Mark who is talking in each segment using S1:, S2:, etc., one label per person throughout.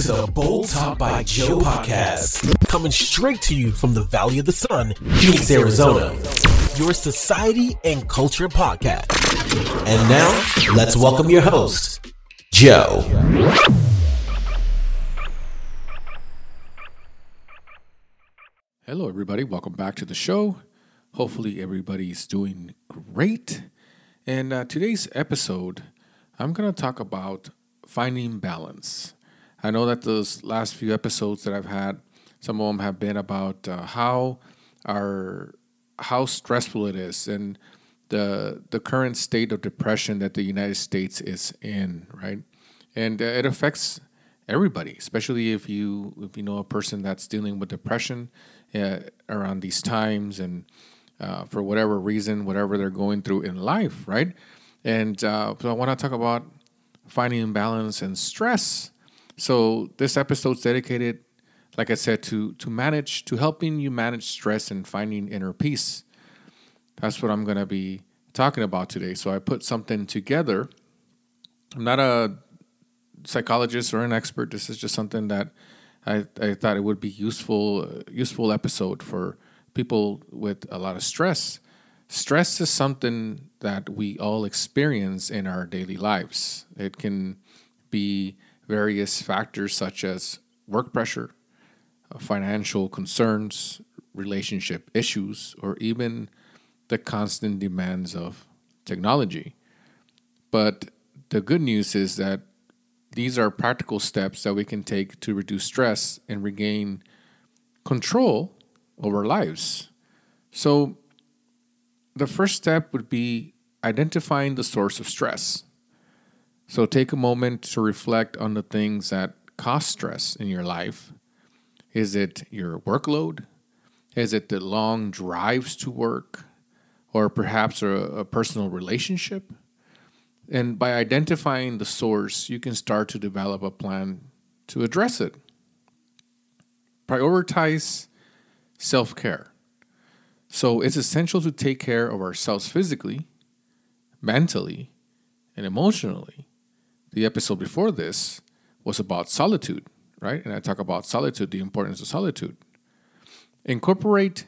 S1: to the Bold Talk by Joe podcast, coming straight to you from the Valley of the Sun, Phoenix, Arizona. Your society and culture podcast. And now, let's welcome your host, Joe.
S2: Hello, everybody. Welcome back to the show. Hopefully, everybody's doing great. And uh, today's episode, I'm going to talk about finding balance. I know that those last few episodes that I've had, some of them have been about uh, how our how stressful it is and the the current state of depression that the United States is in, right? And uh, it affects everybody, especially if you if you know a person that's dealing with depression uh, around these times and uh, for whatever reason, whatever they're going through in life, right? And uh, so I want to talk about finding balance and stress. So this episode's dedicated, like I said, to to manage to helping you manage stress and finding inner peace. That's what I'm gonna be talking about today. So I put something together. I'm not a psychologist or an expert. This is just something that I, I thought it would be useful useful episode for people with a lot of stress. Stress is something that we all experience in our daily lives. It can be various factors such as work pressure, uh, financial concerns, relationship issues, or even the constant demands of technology. But the good news is that these are practical steps that we can take to reduce stress and regain control over our lives. So, the first step would be identifying the source of stress. So take a moment to reflect on the things that cause stress in your life. Is it your workload? Is it the long drives to work? Or perhaps a, a personal relationship? And by identifying the source, you can start to develop a plan to address it. Prioritize self care. So it's essential to take care of ourselves physically, mentally, and emotionally. The episode before this was about solitude, right? And I talk about solitude, the importance of solitude. Incorporate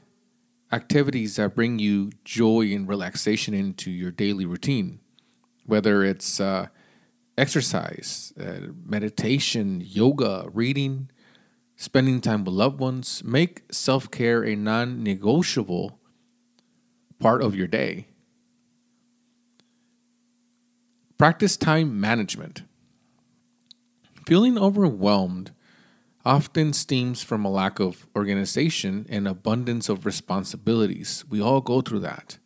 S2: activities that bring you joy and relaxation into your daily routine, whether it's uh, exercise, uh, meditation, yoga, reading, spending time with loved ones. Make self care a non negotiable part of your day. Practice time management. Feeling overwhelmed often stems from a lack of organization and abundance of responsibilities. We all go through that.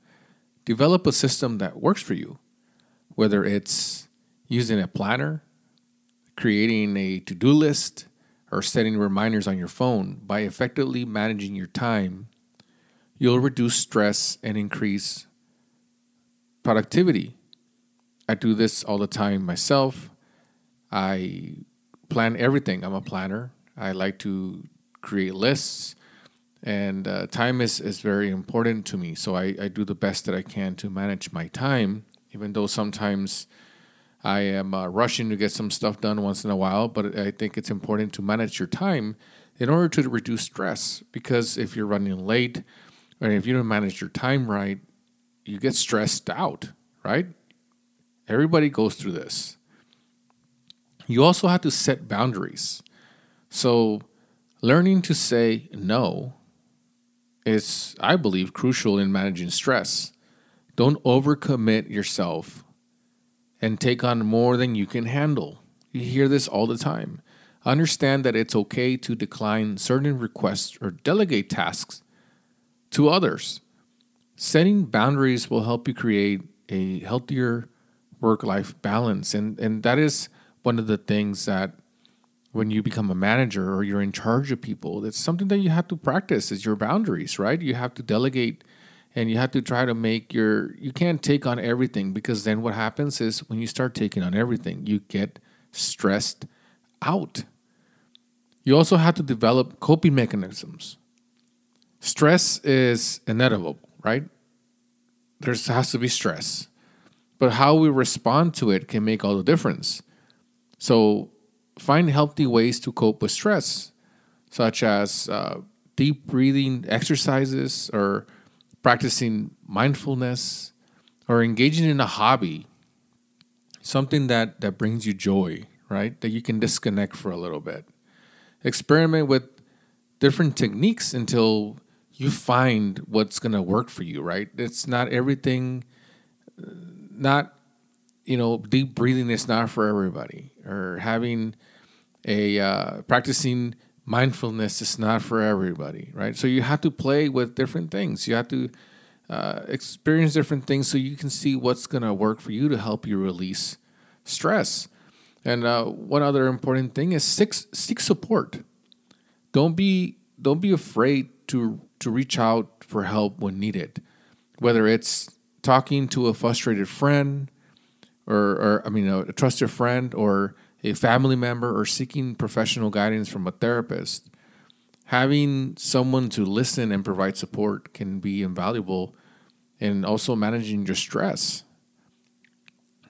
S2: Develop a system that works for you, whether it's using a planner, creating a to do list, or setting reminders on your phone, by effectively managing your time, you'll reduce stress and increase productivity. I do this all the time myself. I plan everything. I'm a planner. I like to create lists, and uh, time is, is very important to me. So I, I do the best that I can to manage my time, even though sometimes I am uh, rushing to get some stuff done once in a while, but I think it's important to manage your time in order to reduce stress. Because if you're running late, or if you don't manage your time right, you get stressed out, right? Everybody goes through this. You also have to set boundaries. So, learning to say no is, I believe, crucial in managing stress. Don't overcommit yourself and take on more than you can handle. You hear this all the time. Understand that it's okay to decline certain requests or delegate tasks to others. Setting boundaries will help you create a healthier work life balance. And, and that is one of the things that when you become a manager or you're in charge of people, that's something that you have to practice is your boundaries, right? You have to delegate and you have to try to make your you can't take on everything because then what happens is when you start taking on everything you get stressed out you also have to develop coping mechanisms stress is inevitable right there has to be stress but how we respond to it can make all the difference so find healthy ways to cope with stress, such as uh, deep breathing exercises or practicing mindfulness or engaging in a hobby, something that, that brings you joy, right? That you can disconnect for a little bit. Experiment with different techniques until you find what's going to work for you, right? It's not everything, not, you know, deep breathing is not for everybody, or having a uh, practicing mindfulness is not for everybody, right? So you have to play with different things. You have to uh, experience different things so you can see what's going to work for you to help you release stress. And uh, one other important thing is seek, seek support. Don't be don't be afraid to to reach out for help when needed, whether it's talking to a frustrated friend, or, or I mean a, a trusted friend, or a family member, or seeking professional guidance from a therapist. Having someone to listen and provide support can be invaluable in also managing your stress.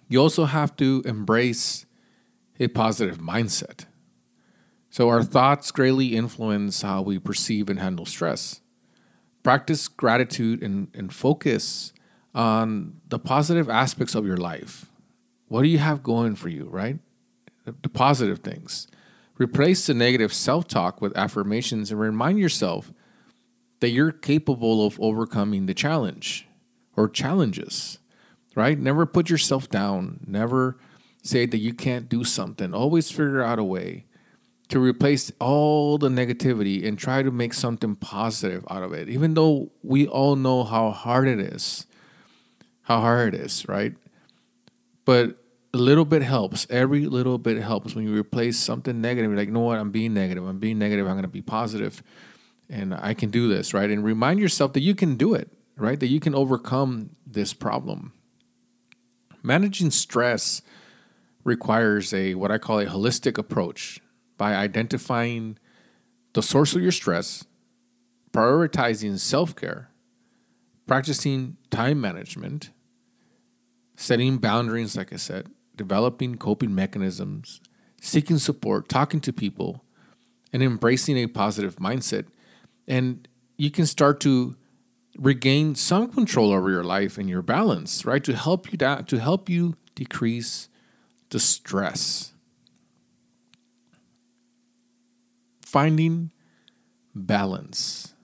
S2: You also have to embrace a positive mindset. So, our thoughts greatly influence how we perceive and handle stress. Practice gratitude and, and focus on the positive aspects of your life. What do you have going for you, right? The positive things. Replace the negative self talk with affirmations and remind yourself that you're capable of overcoming the challenge or challenges, right? Never put yourself down. Never say that you can't do something. Always figure out a way to replace all the negativity and try to make something positive out of it. Even though we all know how hard it is, how hard it is, right? But a little bit helps. Every little bit helps when you replace something negative. You're Like, you know what? I'm being negative. I'm being negative. I'm going to be positive, and I can do this, right? And remind yourself that you can do it, right? That you can overcome this problem. Managing stress requires a what I call a holistic approach by identifying the source of your stress, prioritizing self care, practicing time management, setting boundaries, like I said, developing coping mechanisms, seeking support, talking to people, and embracing a positive mindset. And you can start to regain some control over your life and your balance, right? To help you down, to help you decrease the stress. Finding balance.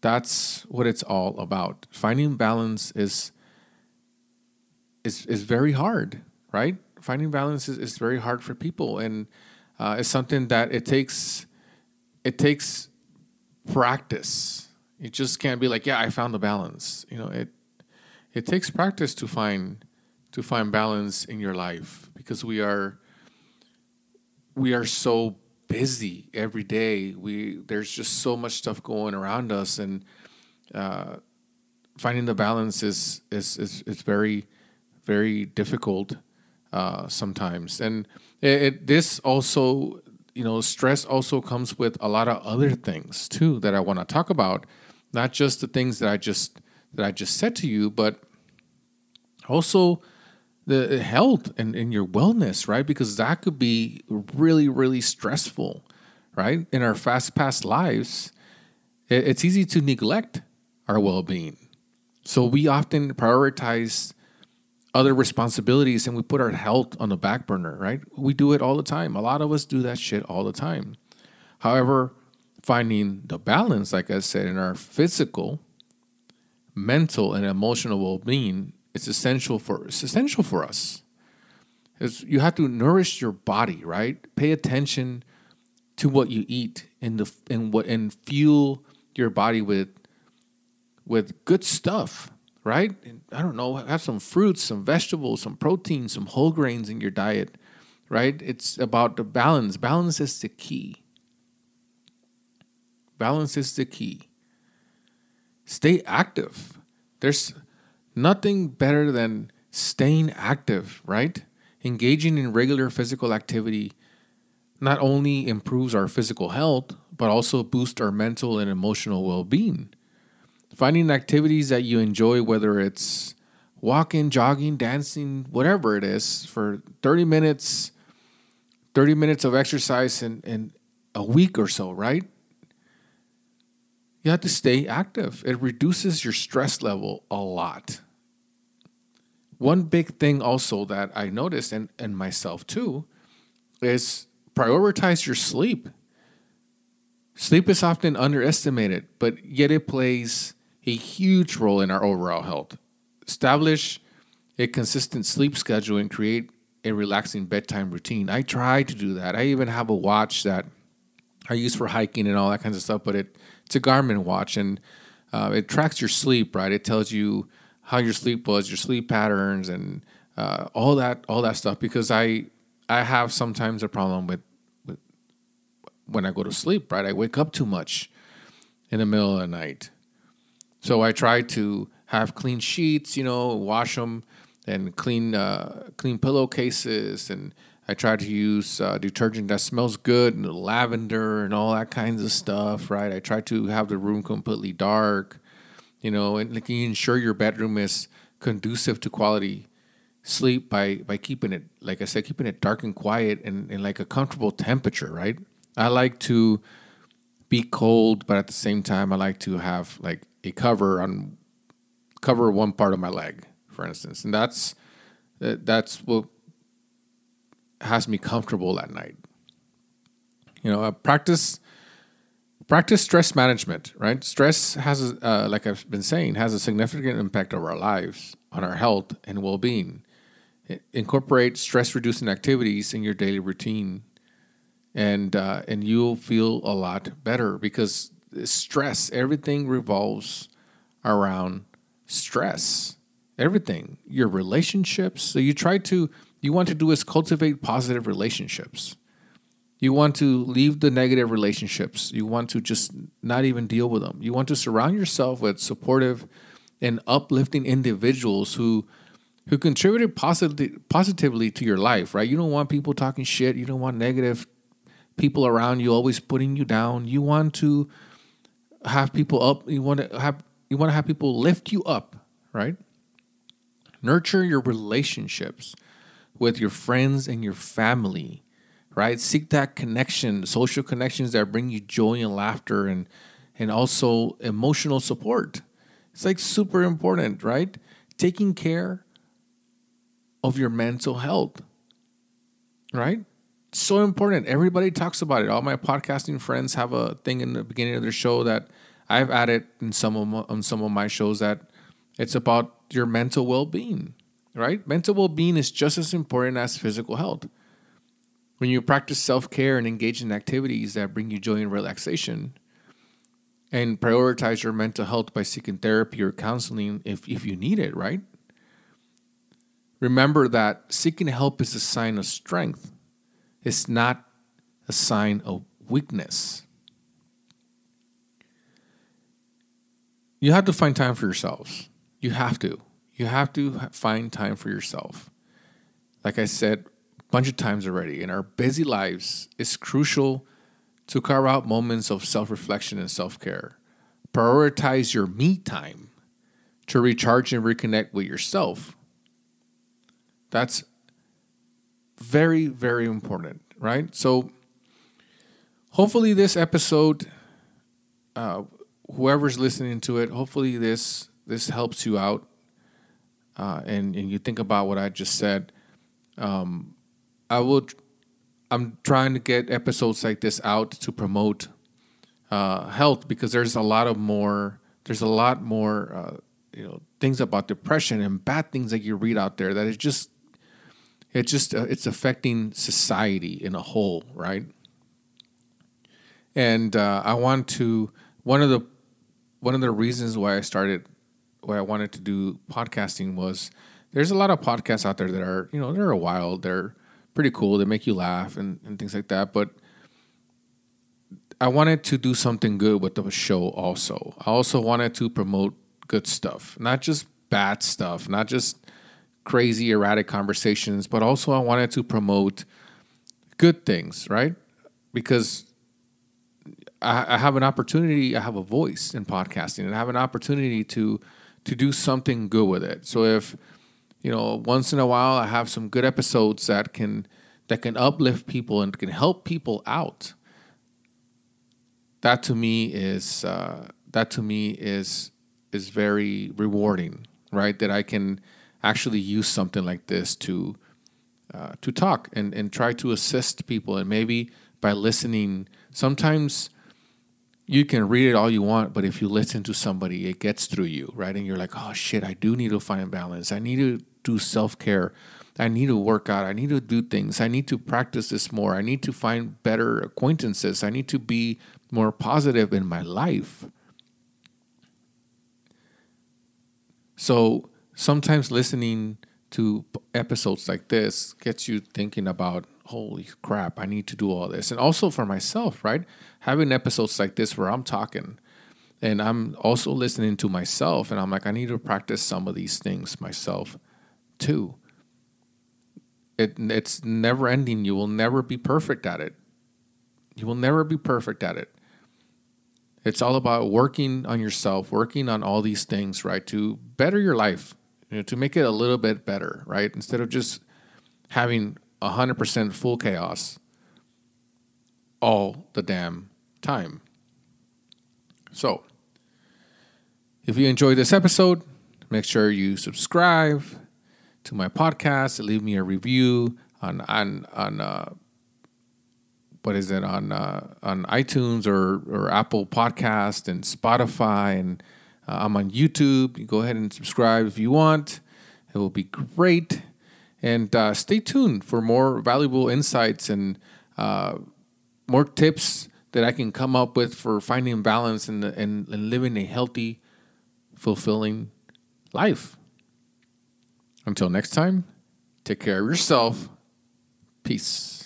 S2: That's what it's all about. Finding balance is is is very hard, right? Finding balance is, is very hard for people, and uh, it's something that it takes it takes practice. You just can't be like, yeah, I found the balance. You know, it it takes practice to find to find balance in your life because we are we are so busy every day. We there's just so much stuff going around us, and uh, finding the balance is is is, is very very difficult uh, sometimes. And it, it, this also, you know, stress also comes with a lot of other things too that I want to talk about. Not just the things that I just that I just said to you, but also the health and, and your wellness, right? Because that could be really, really stressful, right? In our fast past lives, it, it's easy to neglect our well being. So we often prioritize other responsibilities and we put our health on the back burner, right? We do it all the time. A lot of us do that shit all the time. However, finding the balance, like I said, in our physical, mental, and emotional well being is essential for it's essential for us. It's, you have to nourish your body, right? Pay attention to what you eat and the and what and fuel your body with with good stuff right? I don't know, have some fruits, some vegetables, some protein, some whole grains in your diet, right? It's about the balance. Balance is the key. Balance is the key. Stay active. There's nothing better than staying active, right? Engaging in regular physical activity not only improves our physical health, but also boosts our mental and emotional well being. Finding activities that you enjoy, whether it's walking, jogging, dancing, whatever it is, for 30 minutes 30 minutes of exercise in, in a week or so, right? You have to stay active. It reduces your stress level a lot. One big thing also that I noticed, and, and myself too, is prioritize your sleep. Sleep is often underestimated, but yet it plays a huge role in our overall health. Establish a consistent sleep schedule and create a relaxing bedtime routine. I try to do that. I even have a watch that I use for hiking and all that kinds of stuff, but it, it's a Garmin watch and uh, it tracks your sleep, right? It tells you how your sleep was, your sleep patterns, and uh, all that all that stuff. Because I I have sometimes a problem with, with when I go to sleep, right? I wake up too much in the middle of the night, so I try to have clean sheets, you know, wash them and clean uh, clean pillowcases and I try to use uh, detergent that smells good and lavender and all that kinds of stuff, right? I try to have the room completely dark, you know, and like you ensure your bedroom is conducive to quality sleep by by keeping it, like I said, keeping it dark and quiet and, and like a comfortable temperature, right? I like to be cold, but at the same time, I like to have like cover on cover one part of my leg, for instance, and that's that's what has me comfortable at night. You know, uh, practice practice stress management. Right, stress has, uh, like I've been saying, has a significant impact over our lives, on our health and well being. Incorporate stress reducing activities in your daily routine, and uh, and you'll feel a lot better because stress everything revolves around stress everything your relationships so you try to you want to do is cultivate positive relationships. You want to leave the negative relationships. You want to just not even deal with them. You want to surround yourself with supportive and uplifting individuals who who contributed positively positively to your life, right? You don't want people talking shit. You don't want negative people around you always putting you down. You want to have people up. You want to have you want to have people lift you up, right? Nurture your relationships with your friends and your family, right? Seek that connection, social connections that bring you joy and laughter and and also emotional support. It's like super important, right? Taking care of your mental health, right? So important. Everybody talks about it. All my podcasting friends have a thing in the beginning of their show that I've added in some of my, on some of my shows that it's about your mental well-being right? Mental well being is just as important as physical health. When you practice self care and engage in activities that bring you joy and relaxation, and prioritize your mental health by seeking therapy or counseling if, if you need it, right? Remember that seeking help is a sign of strength, it's not a sign of weakness. You have to find time for yourselves. You have to. You have to find time for yourself. Like I said a bunch of times already, in our busy lives, it's crucial to carve out moments of self reflection and self care. Prioritize your me time to recharge and reconnect with yourself. That's very, very important, right? So, hopefully, this episode, uh, whoever's listening to it, hopefully this this helps you out uh, and, and you think about what I just said, um, I will. I'm trying to get episodes like this out to promote uh, health because there's a lot of more. There's a lot more, uh, you know, things about depression and bad things that you read out there that is just, it just uh, it's affecting society in a whole, right? And uh, I want to one of the one of the reasons why I started why I wanted to do podcasting was there's a lot of podcasts out there that are, you know, they're wild, they're pretty cool, they make you laugh and, and things like that. But I wanted to do something good with the show also. I also wanted to promote good stuff, not just bad stuff, not just crazy, erratic conversations, but also I wanted to promote good things, right? Because I, I have an opportunity, I have a voice in podcasting, and I have an opportunity to to do something good with it. So if you know once in a while I have some good episodes that can that can uplift people and can help people out. That to me is uh, that to me is is very rewarding, right? That I can actually use something like this to uh, to talk and, and try to assist people and maybe by listening sometimes you can read it all you want, but if you listen to somebody, it gets through you, right? And you're like, oh shit, I do need to find balance. I need to do self care. I need to work out. I need to do things. I need to practice this more. I need to find better acquaintances. I need to be more positive in my life. So sometimes listening to episodes like this gets you thinking about holy crap, I need to do all this. And also for myself, right? Having episodes like this where I'm talking and I'm also listening to myself and I'm like, I need to practice some of these things myself too. It, it's never ending. You will never be perfect at it. You will never be perfect at it. It's all about working on yourself, working on all these things, right? To better your life, you know, to make it a little bit better, right? Instead of just having 100% full chaos all the damn time. So, if you enjoyed this episode, make sure you subscribe to my podcast, leave me a review on on on uh, what is it on uh, on iTunes or or Apple Podcast and Spotify and uh, I'm on YouTube. You go ahead and subscribe if you want. It will be great. And uh, stay tuned for more valuable insights and uh, more tips that I can come up with for finding balance and, and, and living a healthy, fulfilling life. Until next time, take care of yourself. Peace.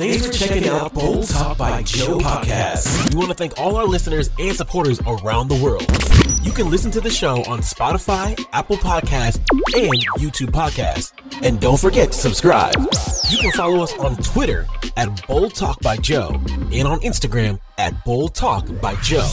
S1: Thanks for checking out Bold Talk by Joe podcast. We want to thank all our listeners and supporters around the world. You can listen to the show on Spotify, Apple Podcasts, and YouTube Podcasts. And don't forget to subscribe. You can follow us on Twitter at Bold Talk by Joe and on Instagram at Bold Talk by Joe.